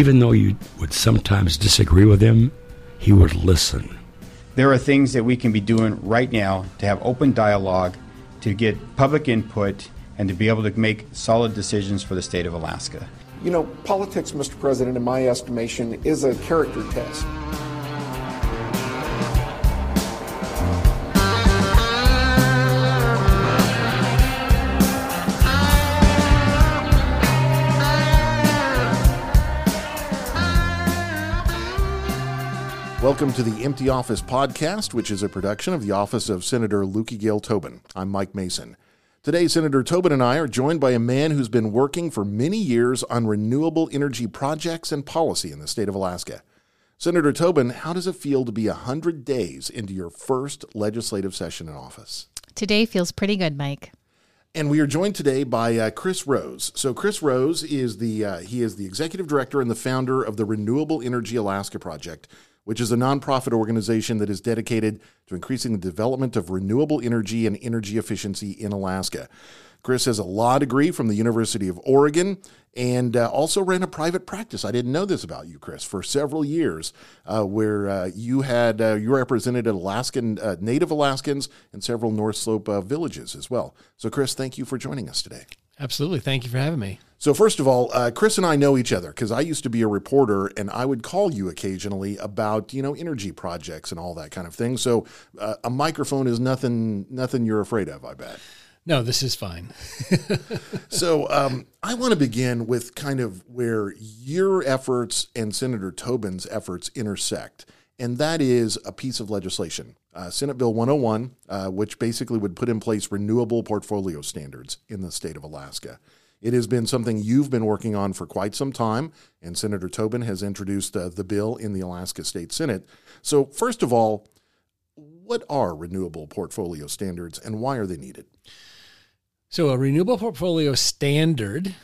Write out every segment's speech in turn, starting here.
Even though you would sometimes disagree with him, he would listen. There are things that we can be doing right now to have open dialogue, to get public input, and to be able to make solid decisions for the state of Alaska. You know, politics, Mr. President, in my estimation, is a character test. Welcome to the Empty Office podcast, which is a production of the office of Senator Löki Gale Tobin. I'm Mike Mason. Today, Senator Tobin and I are joined by a man who's been working for many years on renewable energy projects and policy in the state of Alaska. Senator Tobin, how does it feel to be 100 days into your first legislative session in office? Today feels pretty good, Mike. And we are joined today by uh, Chris Rose. So Chris Rose is the uh, he is the executive director and the founder of the Renewable Energy Alaska Project, which is a nonprofit organization that is dedicated to increasing the development of renewable energy and energy efficiency in Alaska. Chris has a law degree from the University of Oregon and uh, also ran a private practice. I didn't know this about you, Chris, for several years, uh, where uh, you had uh, you represented Alaskan uh, Native Alaskans and several North Slope uh, villages as well. So, Chris, thank you for joining us today. Absolutely, thank you for having me. So, first of all, Chris and I know each other because I used to be a reporter, and I would call you occasionally about you know energy projects and all that kind of thing. So, a microphone is nothing nothing you're afraid of, I bet. No, this is fine. so um, I want to begin with kind of where your efforts and Senator Tobin's efforts intersect, and that is a piece of legislation, uh, Senate Bill 101, uh, which basically would put in place renewable portfolio standards in the state of Alaska. It has been something you've been working on for quite some time, and Senator Tobin has introduced uh, the bill in the Alaska State Senate. So, first of all, what are renewable portfolio standards and why are they needed? So, a renewable portfolio standard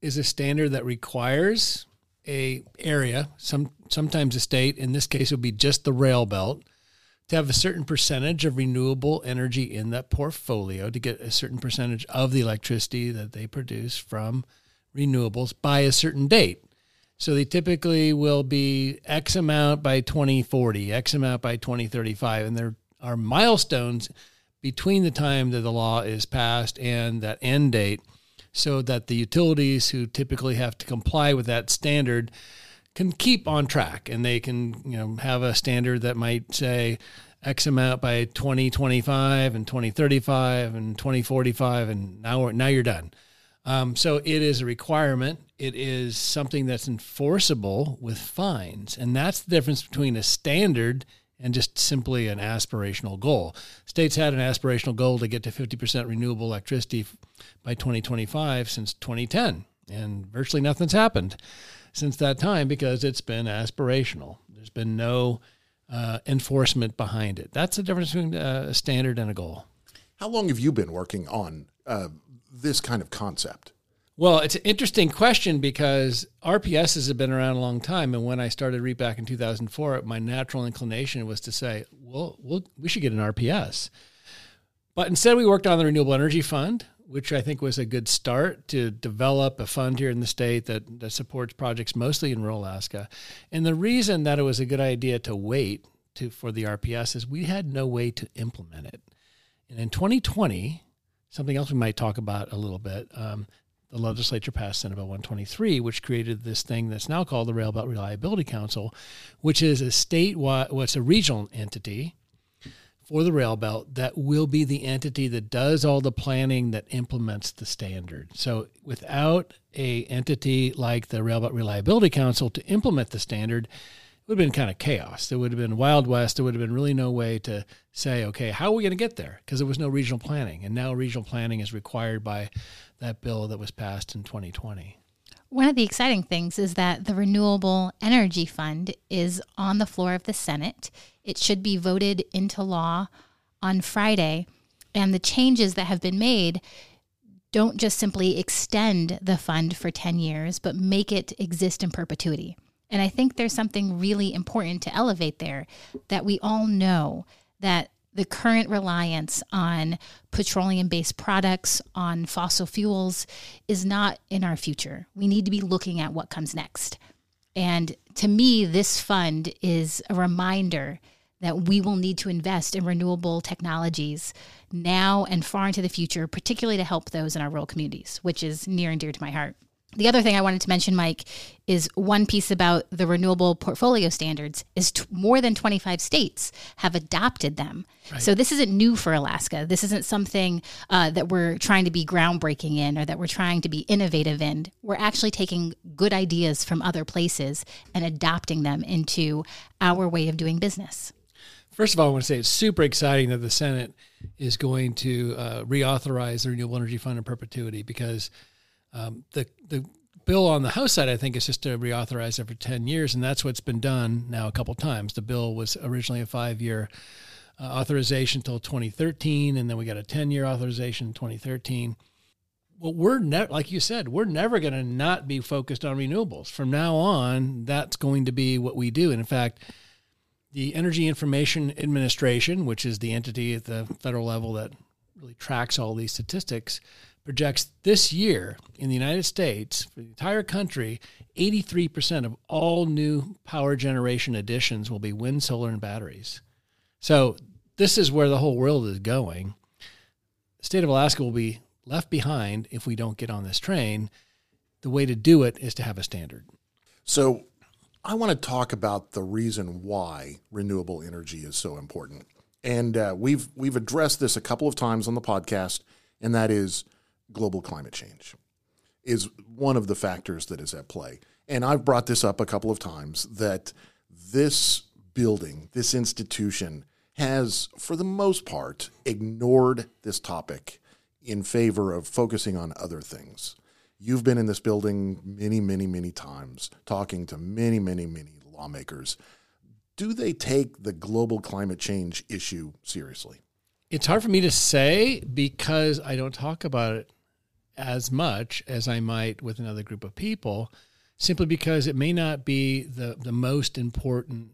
is a standard that requires a area, some sometimes a state, in this case, it would be just the rail belt, to have a certain percentage of renewable energy in that portfolio to get a certain percentage of the electricity that they produce from renewables by a certain date. So they typically will be X amount by 2040, X amount by 2035, and there are milestones between the time that the law is passed and that end date so that the utilities who typically have to comply with that standard can keep on track and they can you know have a standard that might say x amount by 2025 and 2035 and 2045 and now now you're done. Um, so it is a requirement. It is something that's enforceable with fines and that's the difference between a standard and just simply an aspirational goal. States had an aspirational goal to get to 50% renewable electricity by 2025 since 2010, and virtually nothing's happened since that time because it's been aspirational. There's been no uh, enforcement behind it. That's the difference between uh, a standard and a goal. How long have you been working on uh, this kind of concept? Well, it's an interesting question because RPSs have been around a long time. And when I started REAP back in 2004, my natural inclination was to say, well, we'll we should get an RPS. But instead, we worked on the Renewable Energy Fund, which I think was a good start to develop a fund here in the state that, that supports projects mostly in rural Alaska. And the reason that it was a good idea to wait to, for the RPS is we had no way to implement it. And in 2020, something else we might talk about a little bit. Um, the legislature passed Senate Bill 123, which created this thing that's now called the Rail Belt Reliability Council, which is a statewide, what's well, a regional entity for the rail belt that will be the entity that does all the planning that implements the standard. So without a entity like the Rail Belt Reliability Council to implement the standard, it would have been kind of chaos. There would have been Wild West. There would have been really no way to say, okay, how are we going to get there? Because there was no regional planning. And now regional planning is required by that bill that was passed in 2020. One of the exciting things is that the Renewable Energy Fund is on the floor of the Senate. It should be voted into law on Friday. And the changes that have been made don't just simply extend the fund for 10 years, but make it exist in perpetuity. And I think there's something really important to elevate there that we all know that the current reliance on petroleum based products, on fossil fuels, is not in our future. We need to be looking at what comes next. And to me, this fund is a reminder that we will need to invest in renewable technologies now and far into the future, particularly to help those in our rural communities, which is near and dear to my heart. The other thing I wanted to mention, Mike, is one piece about the renewable portfolio standards is t- more than 25 states have adopted them. Right. So this isn't new for Alaska. This isn't something uh, that we're trying to be groundbreaking in or that we're trying to be innovative in. We're actually taking good ideas from other places and adopting them into our way of doing business. First of all, I want to say it's super exciting that the Senate is going to uh, reauthorize the Renewable Energy Fund in perpetuity because – um, the the bill on the House side, I think, is just to reauthorize for ten years, and that's what's been done now a couple times. The bill was originally a five year uh, authorization until 2013, and then we got a 10 year authorization in 2013. Well, we're never, like you said, we're never going to not be focused on renewables. From now on, that's going to be what we do. And in fact, the Energy Information Administration, which is the entity at the federal level that really tracks all these statistics, projects this year in the United States, for the entire country, 83% of all new power generation additions will be wind, solar, and batteries. So this is where the whole world is going. The state of Alaska will be left behind if we don't get on this train. The way to do it is to have a standard. So I want to talk about the reason why renewable energy is so important. And uh, we've we've addressed this a couple of times on the podcast, and that is global climate change is one of the factors that is at play. And I've brought this up a couple of times that this building, this institution, has, for the most part, ignored this topic in favor of focusing on other things. You've been in this building many, many, many times, talking to many, many, many lawmakers. Do they take the global climate change issue seriously? It's hard for me to say because I don't talk about it as much as I might with another group of people, simply because it may not be the, the most important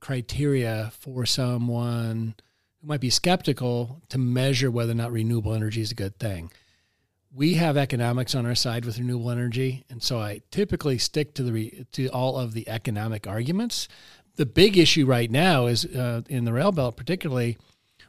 criteria for someone who might be skeptical to measure whether or not renewable energy is a good thing. We have economics on our side with renewable energy, and so I typically stick to the to all of the economic arguments. The big issue right now is uh, in the rail belt, particularly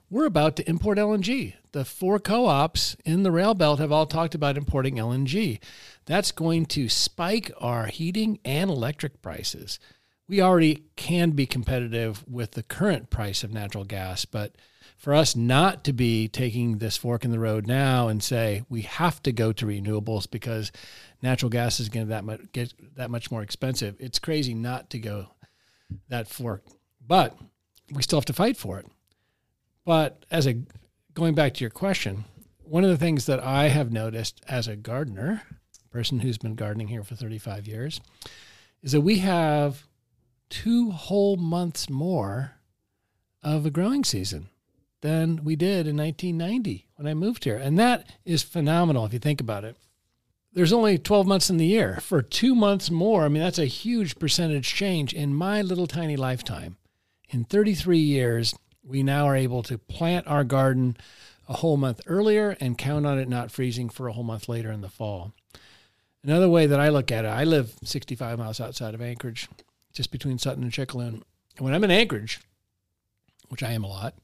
we're about to import LNG. The four co ops in the rail belt have all talked about importing LNG. That's going to spike our heating and electric prices. We already can be competitive with the current price of natural gas, but for us not to be taking this fork in the road now and say we have to go to renewables because natural gas is going to that much, get that much more expensive, it's crazy not to go that fork. But we still have to fight for it. But as a going back to your question, one of the things that I have noticed as a gardener, person who's been gardening here for 35 years, is that we have two whole months more of a growing season than we did in 1990 when I moved here. And that is phenomenal if you think about it. There's only 12 months in the year. For two months more, I mean, that's a huge percentage change in my little tiny lifetime. In 33 years, we now are able to plant our garden a whole month earlier and count on it not freezing for a whole month later in the fall. Another way that I look at it, I live 65 miles outside of Anchorage, just between Sutton and Chickaloon. And when I'm in Anchorage, which I am a lot,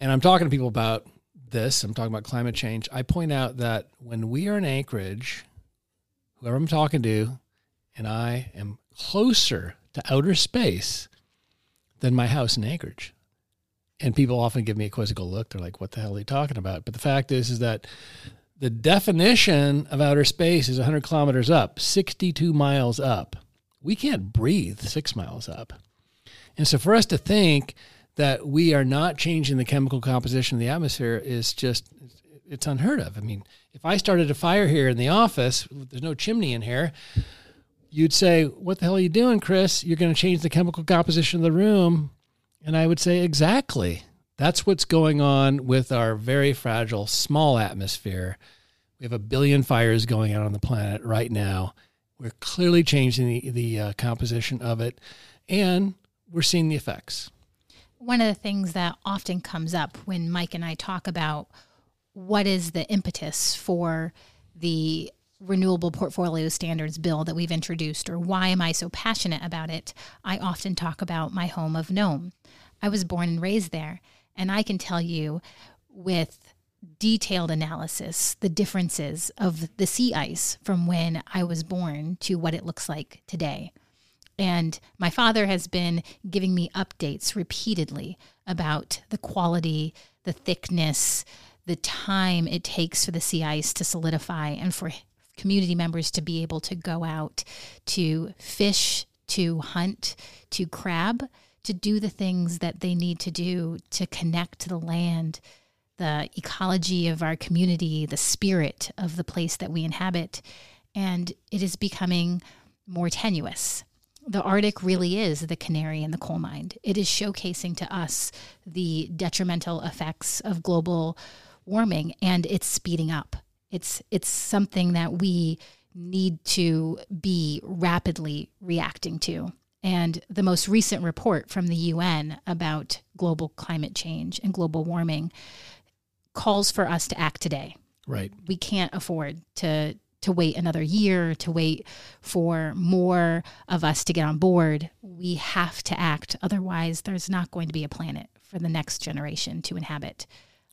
and I'm talking to people about this, I'm talking about climate change, I point out that when we are in Anchorage, whoever I'm talking to, and I am closer to outer space than my house in Anchorage and people often give me a quizzical look. They're like, "What the hell are you talking about?" But the fact is, is that the definition of outer space is 100 kilometers up, 62 miles up. We can't breathe six miles up, and so for us to think that we are not changing the chemical composition of the atmosphere is just it's unheard of. I mean, if I started a fire here in the office, there's no chimney in here. You'd say, "What the hell are you doing, Chris? You're going to change the chemical composition of the room and I would say, exactly. That's what's going on with our very fragile, small atmosphere. We have a billion fires going on on the planet right now. We're clearly changing the, the uh, composition of it, and we're seeing the effects. One of the things that often comes up when Mike and I talk about what is the impetus for the renewable portfolio standards bill that we've introduced or why am I so passionate about it, I often talk about my home of Nome. I was born and raised there, and I can tell you with detailed analysis the differences of the sea ice from when I was born to what it looks like today. And my father has been giving me updates repeatedly about the quality, the thickness, the time it takes for the sea ice to solidify and for community members to be able to go out to fish, to hunt, to crab, to do the things that they need to do to connect to the land, the ecology of our community, the spirit of the place that we inhabit. And it is becoming more tenuous. The Arctic really is the canary in the coal mine. It is showcasing to us the detrimental effects of global warming and it's speeding up. It's it's something that we need to be rapidly reacting to. And the most recent report from the UN about global climate change and global warming calls for us to act today. Right. We can't afford to to wait another year, to wait for more of us to get on board. We have to act. Otherwise, there's not going to be a planet for the next generation to inhabit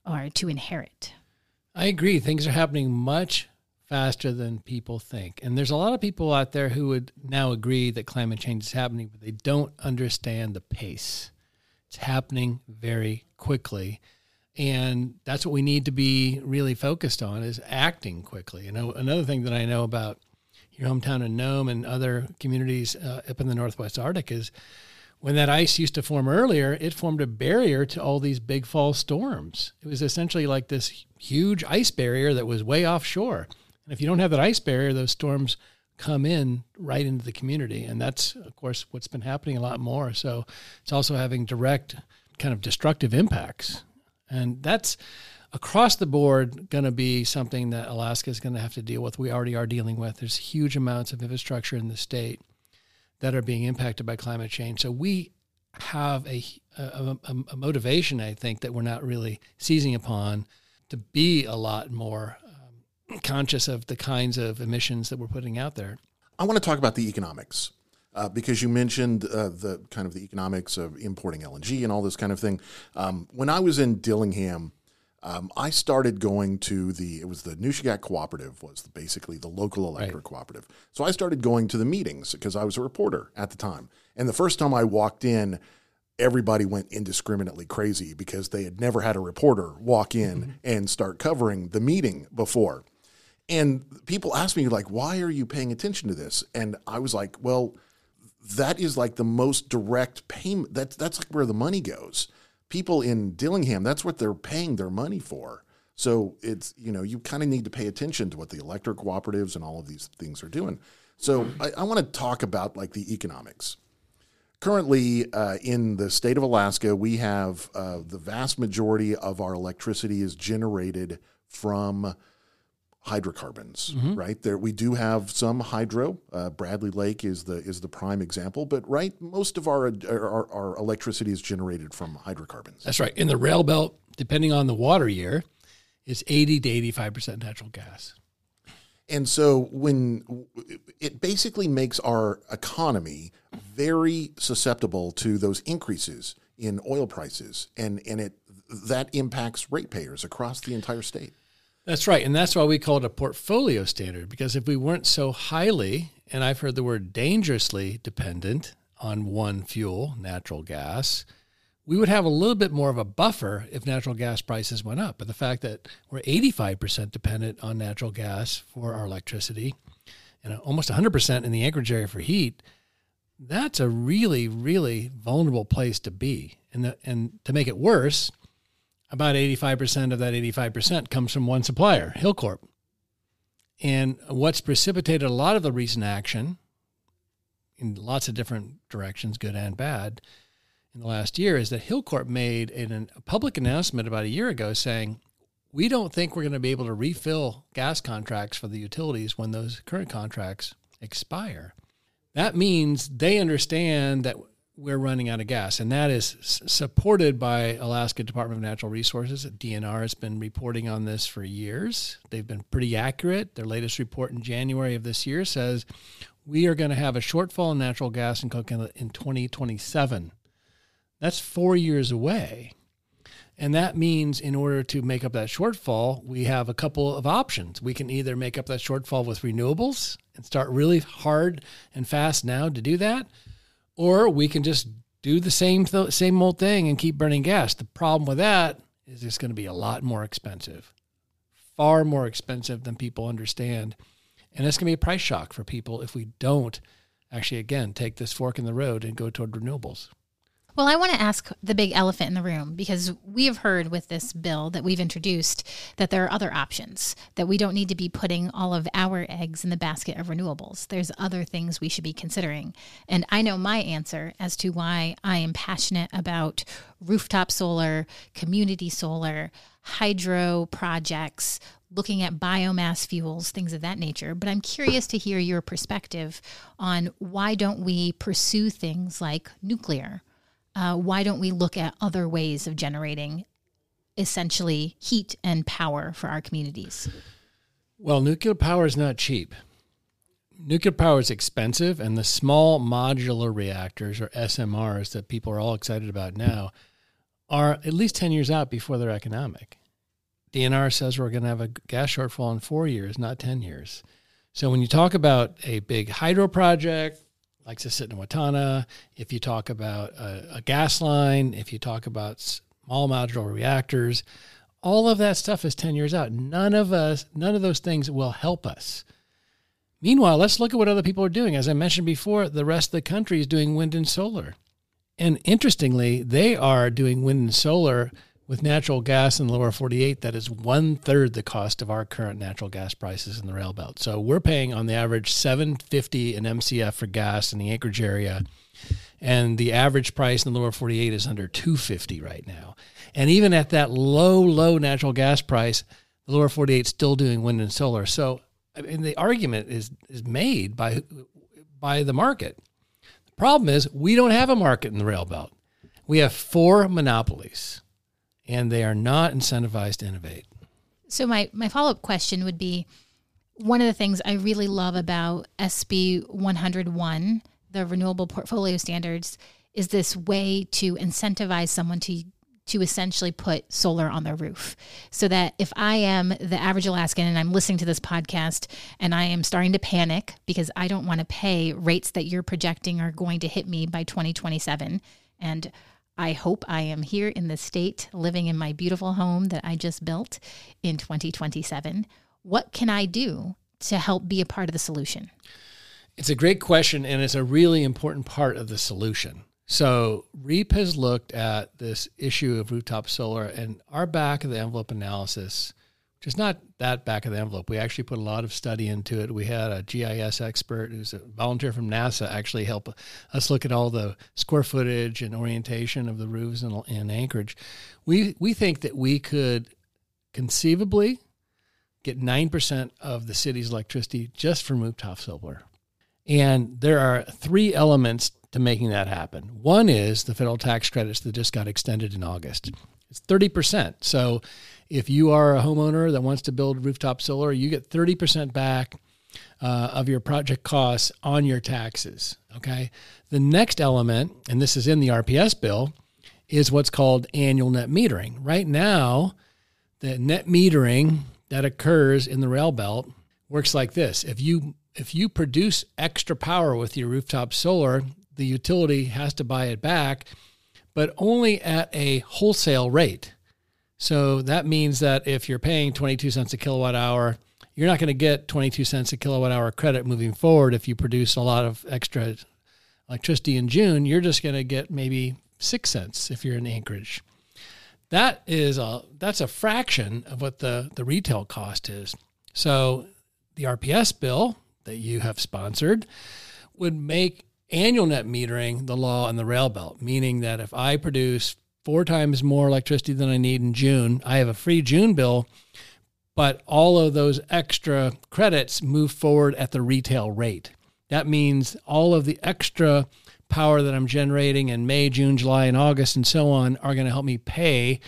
or to inherit. I agree. Things are happening much faster than people think. And there's a lot of people out there who would now agree that climate change is happening, but they don't understand the pace. It's happening very quickly. And that's what we need to be really focused on is acting quickly. And another thing that I know about your hometown in Nome and other communities uh, up in the Northwest Arctic is when that ice used to form earlier, it formed a barrier to all these big fall storms. It was essentially like this huge ice barrier that was way offshore. And if you don't have that ice barrier, those storms come in right into the community. And that's, of course, what's been happening a lot more. So it's also having direct kind of destructive impacts. And that's across the board going to be something that Alaska is going to have to deal with. We already are dealing with. There's huge amounts of infrastructure in the state that are being impacted by climate change. So we have a, a, a, motivation, I think, that we're not really seizing upon to be a lot more um, conscious of the kinds of emissions that we're putting out there. I want to talk about the economics. Uh, because you mentioned uh, the kind of the economics of importing LNG and all this kind of thing. Um, when I was in Dillingham um, I started going to the it was the Nushagak Cooperative was the, basically the local electric right. cooperative. So I started going to the meetings because I was a reporter at the time. And the first time I walked in, everybody went indiscriminately crazy because they had never had a reporter walk in mm-hmm. and start covering the meeting before. And people asked me like, "Why are you paying attention to this?" And I was like, "Well, that is like the most direct payment. That's that's like where the money goes." People in Dillingham, that's what they're paying their money for. So it's, you know, you kind of need to pay attention to what the electric cooperatives and all of these things are doing. So I, I want to talk about like the economics. Currently, uh, in the state of Alaska, we have uh, the vast majority of our electricity is generated from hydrocarbons, mm-hmm. right? There we do have some hydro. Uh, Bradley Lake is the is the prime example, but right, most of our, our, our electricity is generated from hydrocarbons. That's right. In the rail belt, depending on the water year, is eighty to eighty five percent natural gas. And so when it basically makes our economy very susceptible to those increases in oil prices, and and it that impacts ratepayers across the entire state. That's right. And that's why we call it a portfolio standard, because if we weren't so highly, and I've heard the word dangerously dependent on one fuel, natural gas, we would have a little bit more of a buffer if natural gas prices went up. But the fact that we're 85% dependent on natural gas for our electricity and almost 100% in the Anchorage area for heat, that's a really, really vulnerable place to be. And, the, and to make it worse, about 85% of that 85% comes from one supplier, Hilcorp. And what's precipitated a lot of the recent action in lots of different directions, good and bad, in the last year is that Hilcorp made an, a public announcement about a year ago saying, we don't think we're going to be able to refill gas contracts for the utilities when those current contracts expire. That means they understand that we're running out of gas. And that is supported by Alaska Department of Natural Resources. DNR has been reporting on this for years. They've been pretty accurate. Their latest report in January of this year says we are going to have a shortfall in natural gas in Cook in 2027. That's four years away. And that means in order to make up that shortfall, we have a couple of options. We can either make up that shortfall with renewables and start really hard and fast now to do that, or we can just do the same th- same old thing and keep burning gas. The problem with that is it's going to be a lot more expensive, far more expensive than people understand, and it's going to be a price shock for people if we don't actually again take this fork in the road and go toward renewables. Well, I want to ask the big elephant in the room because we have heard with this bill that we've introduced that there are other options, that we don't need to be putting all of our eggs in the basket of renewables. There's other things we should be considering. And I know my answer as to why I am passionate about rooftop solar, community solar, hydro projects, looking at biomass fuels, things of that nature. But I'm curious to hear your perspective on why don't we pursue things like nuclear? Uh, why don't we look at other ways of generating essentially heat and power for our communities? Well, nuclear power is not cheap. Nuclear power is expensive, and the small modular reactors, or SMRs, that people are all excited about now, are at least 10 years out before they're economic. DNR says we're going to have a gas shortfall in four years, not 10 years. So when you talk about a big hydro project, like Susitna-Watana, if you talk about a, a gas line, if you talk about small modular reactors, all of that stuff is 10 years out. None of us, none of those things will help us. Meanwhile, let's look at what other people are doing. As I mentioned before, the rest of the country is doing wind and solar. And interestingly, they are doing wind and solar with natural gas in the lower 48 that is one third the cost of our current natural gas prices in the rail belt. So we're paying on the average 750 an MCF for gas in the Anchorage area. And the average price in the lower 48 is under 250 right now. And even at that low, low natural gas price, the lower 48 is still doing wind and solar. So I mean, the argument is is made by by the market. The problem is we don't have a market in the rail belt. We have four monopolies, and they are not incentivized to innovate. So my my follow up question would be, one of the things I really love about SB 101, the Renewable Portfolio Standards, is this way to incentivize someone to to essentially put solar on their roof so that if I am the average Alaskan and I'm listening to this podcast and I am starting to panic because I don't want to pay rates that you're projecting are going to hit me by 2027 and I hope I am here in the state living in my beautiful home that I just built in 2027 what can I do to help be a part of the solution It's a great question, and it's a really important part of the solution. So, REAP has looked at this issue of rooftop solar and our back of the envelope analysis, is not that back of the envelope. We actually put a lot of study into it. We had a GIS expert who's a volunteer from NASA actually help us look at all the square footage and orientation of the roofs in, in Anchorage. We, we think that we could conceivably get 9% of the city's electricity just from rooftop solar. And there are three elements to making that happen. One is the federal tax credits that just got extended in August. It's 30%. So if you are a homeowner that wants to build rooftop solar, you get 30% back uh, of your project costs on your taxes. Okay. The next element, and this is in the RPS bill, is what's called annual net metering. Right now, the net metering that occurs in the rail belt works like this. If you if you produce extra power with your rooftop solar, the utility has to buy it back, but only at a wholesale rate. So that means that if you're paying 22 cents a kilowatt hour, you're not going to get 22 cents a kilowatt hour credit moving forward if you produce a lot of extra electricity in June. You're just going to get maybe 6 cents if you're in Anchorage. That is a that's a fraction of what the the retail cost is. So the RPS bill that you have sponsored would make annual net metering the law on the rail belt, meaning that if I produce four times more electricity than I need in June, I have a free June bill, but all of those extra credits move forward at the retail rate. That means all of the extra power that I'm generating in May, June, July, and August, and so on, are going to help me pay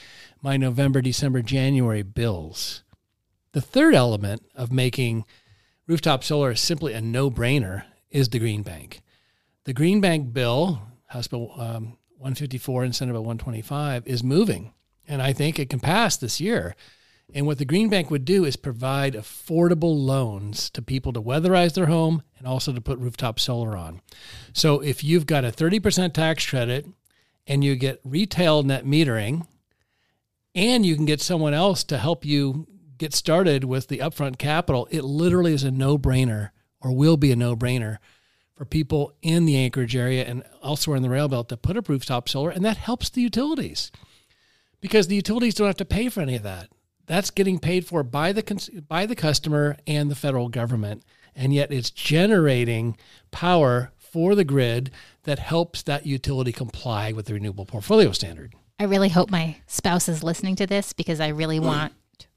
my November, December, January bills. The third element of making rooftop solar simply a no brainer is the Green Bank. The Green Bank bill, House Bill um, 154 and Senate Bill 125, is moving, and I think it can pass this year. And what the Green Bank would do is provide affordable loans to people to weatherize their home and also to put rooftop solar on. So if you've got a 30% tax credit and you get retail net metering, and you can get someone else to help you get started with the upfront capital, it literally is a no brainer or will be a no brainer for people in the Anchorage area and elsewhere in the rail belt to put up rooftop solar. And that helps the utilities because the utilities don't have to pay for any of that. That's getting paid for by the by the customer and the federal government, and yet it's generating power for the grid that helps that utility comply with the renewable portfolio standard. I really hope my spouse is listening to this because I really want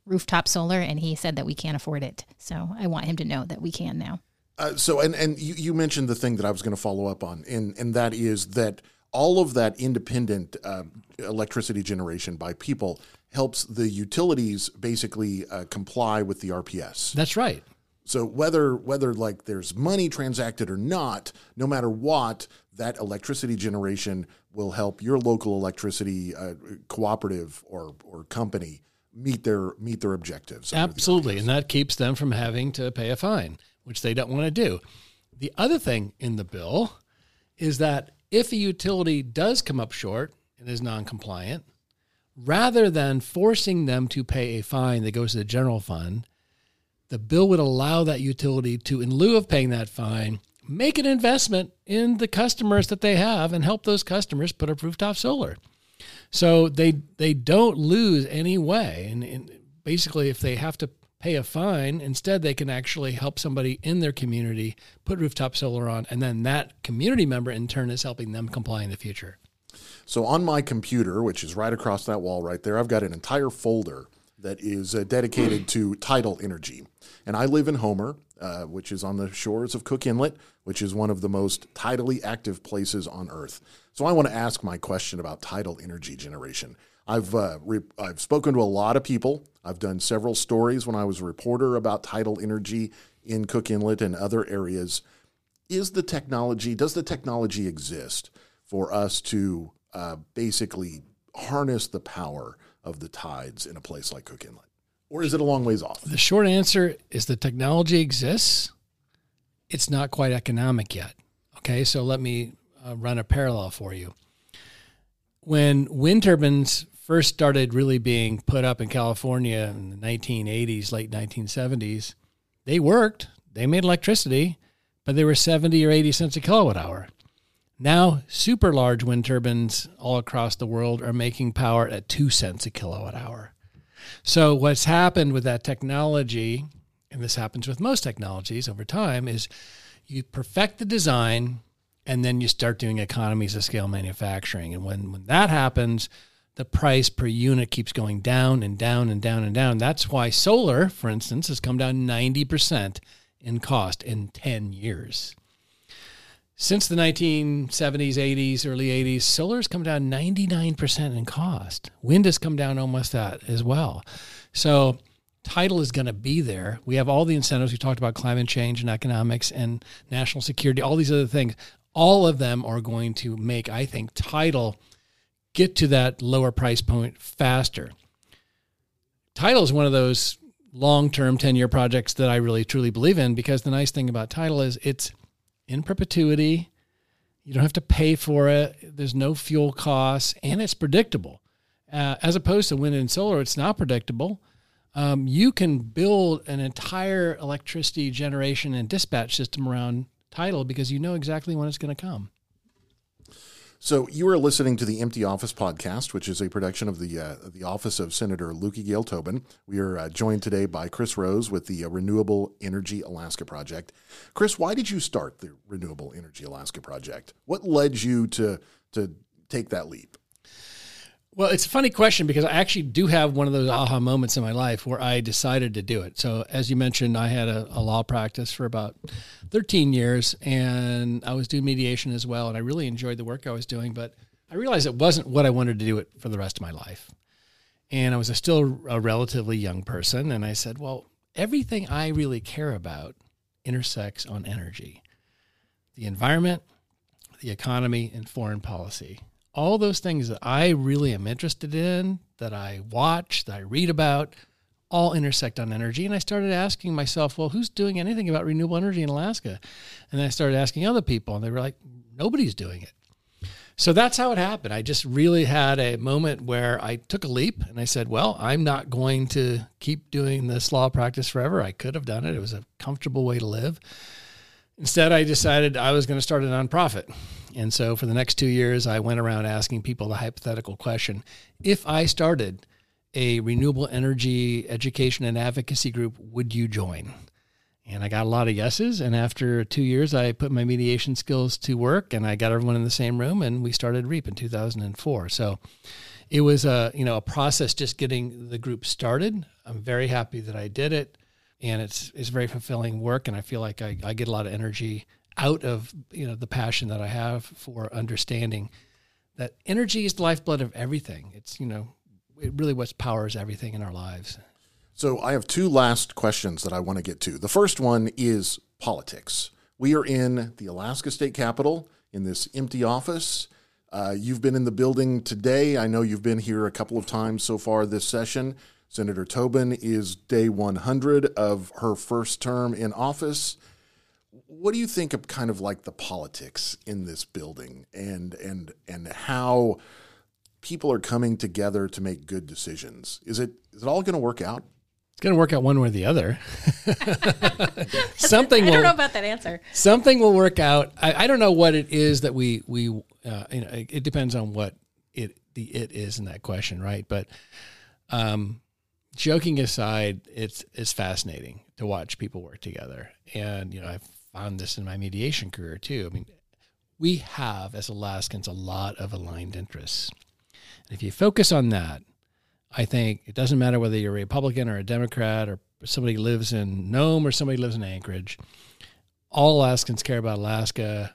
rooftop solar, and he said that we can't afford it. So I want him to know that we can now. Uh, so, and and you, you mentioned the thing that I was going to follow up on, and and that is that all of that independent uh, electricity generation by people helps the utilities basically uh, comply with the RPS. That's right. So whether whether like there's money transacted or not, no matter what, that electricity generation will help your local electricity uh, cooperative or or company meet their meet their objectives. Absolutely, the and that keeps them from having to pay a fine, which they don't want to do. The other thing in the bill is that if a utility does come up short and is non-compliant, rather than forcing them to pay a fine that goes to the general fund, the bill would allow that utility to, in lieu of paying that fine, make an investment in the customers that they have and help those customers put up rooftop solar. So they they don't lose any way, and, and basically, if they have to pay a fine, instead they can actually help somebody in their community put rooftop solar on, and then that community member in turn is helping them comply in the future. So on my computer, which is right across that wall right there, I've got an entire folder that is uh, dedicated to tidal energy. And I live in Homer, uh, which is on the shores of Cook Inlet, which is one of the most tidally active places on Earth. So I want to ask my question about tidal energy generation. I've uh, re- I've spoken to a lot of people. I've done several stories when I was a reporter about tidal energy in Cook Inlet and other areas. Is the technology? Does the technology exist for us to uh, basically harness the power of the tides in a place like Cook Inlet? Or is it a long ways off? The short answer is the technology exists. It's not quite economic yet. Okay, so let me uh, run a parallel for you. When wind turbines first started really being put up in California in the 1980s, late 1970s, they worked, they made electricity, but they were 70 or 80 cents a kilowatt hour. Now, super large wind turbines all across the world are making power at 2 cents a kilowatt hour. So, what's happened with that technology, and this happens with most technologies over time, is you perfect the design and then you start doing economies of scale manufacturing. And when, when that happens, the price per unit keeps going down and down and down and down. That's why solar, for instance, has come down 90% in cost in 10 years. Since the 1970s, 80s, early 80s, solar has come down 99% in cost. Wind has come down almost that as well. So, tidal is going to be there. We have all the incentives. We talked about climate change and economics and national security, all these other things. All of them are going to make, I think, tidal get to that lower price point faster. Tidal is one of those long term 10 year projects that I really truly believe in because the nice thing about tidal is it's in perpetuity. You don't have to pay for it. There's no fuel costs, and it's predictable. Uh, as opposed to wind and solar, it's not predictable. Um, you can build an entire electricity generation and dispatch system around tidal because you know exactly when it's going to come. So you are listening to the Empty Office podcast, which is a production of the uh, the Office of Senator Löki Gale Tobin. We are uh, joined today by Chris Rose with the uh, Renewable Energy Alaska Project. Chris, why did you start the Renewable Energy Alaska Project? What led you to to take that leap? Well, it's a funny question because I actually do have one of those aha moments in my life where I decided to do it. So, as you mentioned, I had a, a, law practice for about 13 years and I was doing mediation as well. And I really enjoyed the work I was doing, but I realized it wasn't what I wanted to do it for the rest of my life. And I was a still a relatively young person. And I said, well, everything I really care about intersects on energy the environment, the economy, and foreign policy all those things that I really am interested in, that I watch, that I read about, all intersect on energy. And I started asking myself, well, who's doing anything about renewable energy in Alaska? And I started asking other people, and they were like, nobody's doing it. So that's how it happened. I just really had a moment where I took a leap and I said, well, I'm not going to keep doing this law practice forever. I could have done it, it was a comfortable way to live. Instead, I decided I was going to start a nonprofit. And so for the next two years, I went around asking people the hypothetical question if I started a renewable energy education and advocacy group, would you join? And I got a lot of yeses. And after two years, I put my mediation skills to work and I got everyone in the same room and we started REAP in 2004. So it was a, you know, a process just getting the group started. I'm very happy that I did it. And it's, it's very fulfilling work. And I feel like I, I get a lot of energy out of you know the passion that I have for understanding that energy is the lifeblood of everything. It's you know it really what powers everything in our lives. So I have two last questions that I want to get to. The first one is politics. We are in the Alaska State Capitol in this empty office. Uh, you've been in the building today. I know you've been here a couple of times so far this session. Senator Tobin is day 100 of her first term in office what do you think of kind of like the politics in this building and and and how people are coming together to make good decisions? Is it is it all going to work out? It's going to work out one way or the other. something. I don't will, know about that answer. Something will work out. I, I don't know what it is that we we uh, you know. It depends on what it the it is in that question, right? But um, joking aside, it's it's fascinating to watch people work together, and you know I've found this in my mediation career too. I mean, we have as Alaskans a lot of aligned interests. And if you focus on that, I think it doesn't matter whether you're a Republican or a Democrat or somebody lives in Nome or somebody lives in Anchorage. All Alaskans care about Alaska,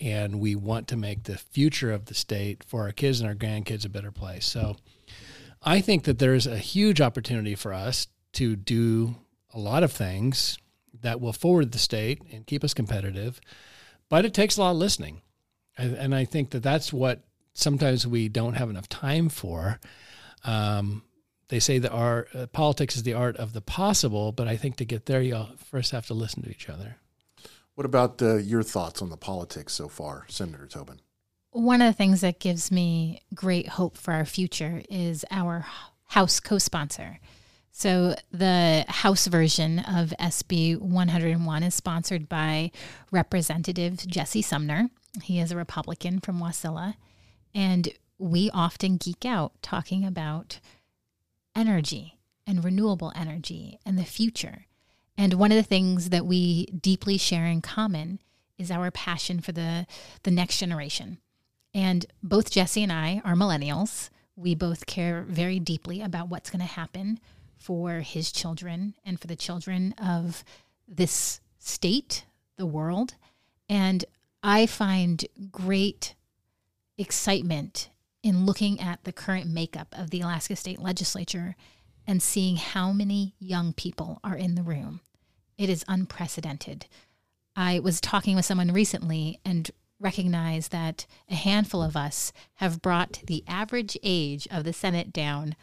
and we want to make the future of the state for our kids and our grandkids a better place. So I think that there's a huge opportunity for us to do a lot of things that will forward the state and keep us competitive. But it takes a lot of listening. And, I think that that's what sometimes we don't have enough time for. Um, they say that our uh, politics is the art of the possible, but I think to get there, you first have to listen to each other. What about uh, your thoughts on the politics so far, Senator Tobin? One of the things that gives me great hope for our future is our House co sponsor. So the House version of SB 101 is sponsored by Representative Jesse Sumner. He is a Republican from Wasilla. And we often geek out talking about energy and renewable energy and the future. And one of the things that we deeply share in common is our passion for the, the next generation. And both Jesse and I are millennials. We both care very deeply about what's going to happen for his children and for the children of this state, the world. And I find great excitement in looking at the current makeup of the Alaska State Legislature and seeing how many young people are in the room. It is unprecedented. I was talking with someone recently and recognized that a handful of us have brought the average age of the Senate down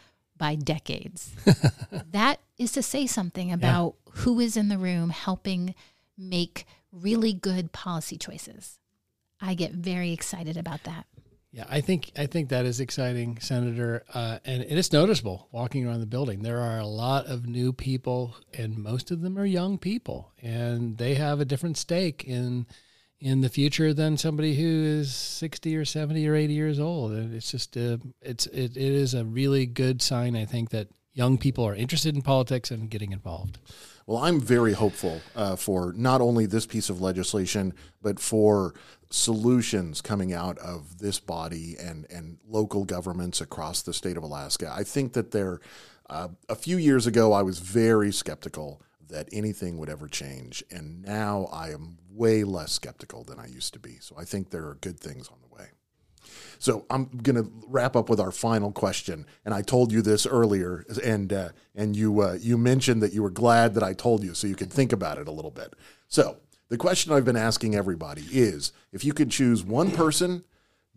by decades. that is to say something about yeah. who is in the room helping make really good policy choices. I get very excited about that. Yeah, I think I think that is exciting, Senator, uh, and, and it's noticeable walking around the building. There are a lot of new people, and most of them are young people, and they have a different stake in in the future than somebody who is 60 or 70 or 80 years old. It's just, uh, it's, it, it is a really good sign, I think, that young people are interested in politics and getting involved. Well, I'm very hopeful uh, for not only this piece of legislation, but for solutions coming out of this body and, and local governments across the state of Alaska. I think that there, uh, a few years ago, I was very skeptical that anything would ever change. And now I am way less skeptical than I used to be. So I think there are good things on the way. So I'm going to wrap up with our final question, and I told you this earlier, and uh, and you uh, you mentioned that you were glad that I told you, so you could think about it a little bit. So the question I've been asking everybody is: if you could choose one person,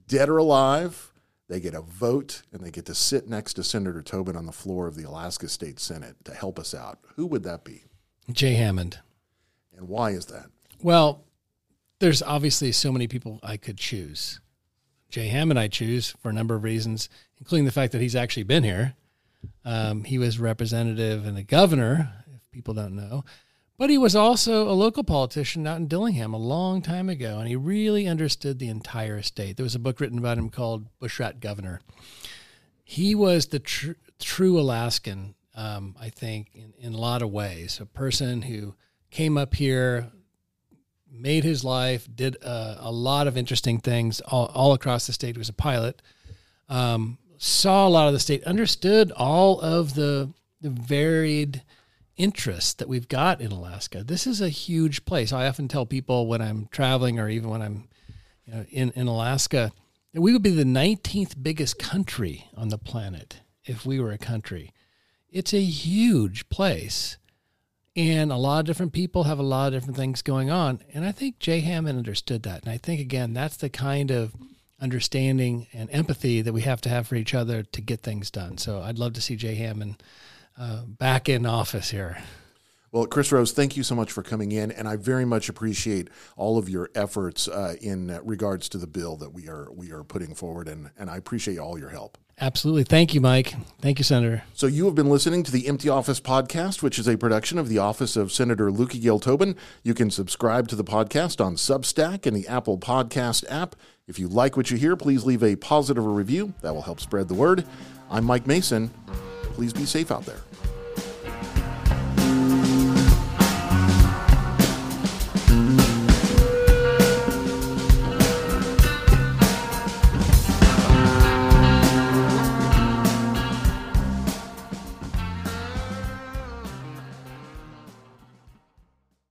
dead or alive, they get a vote, and they get to sit next to Senator Tobin on the floor of the Alaska State Senate to help us out. Who would that be? Jay Hammond. And why is that? Well, there's obviously so many people I could choose. Jay Hammond I choose for a number of reasons, including the fact that he's actually been here. Um, he was representative and a governor, if people don't know. But he was also a local politician out in Dillingham a long time ago, and he really understood the entire state. There was a book written about him called Bushrat Governor. He was the tr- true Alaskan, um, I think, in, in a lot of ways. A person who came up here, made his life, did a, a lot of interesting things all, all, across the state. Was a pilot, um, saw a lot of the state, understood all of the, the varied interests that we've got in Alaska. This is a huge place. I often tell people when I'm traveling or even when I'm you know, in, in Alaska we would be the 19th biggest country on the planet if we were a country. It's a huge place. And a lot of different people have a lot of different things going on. And I think Jay Hammond understood that. And I think, again, that's the kind of understanding and empathy that we have to have for each other to get things done. So I'd love to see Jay Hammond uh, back in office here. Well, Chris Rose, thank you so much for coming in, and I very much appreciate all of your efforts uh, in regards to the bill that we are we are putting forward, and, and I appreciate all your help. Absolutely. Thank you, Mike. Thank you, Senator. So, you have been listening to the Empty Office Podcast, which is a production of the Office of Senator Löki Gale Tobin. You can subscribe to the podcast on Substack and the Apple Podcast app. If you like what you hear, please leave a positive review. That will help spread the word. I'm Mike Mason. Please be safe out there.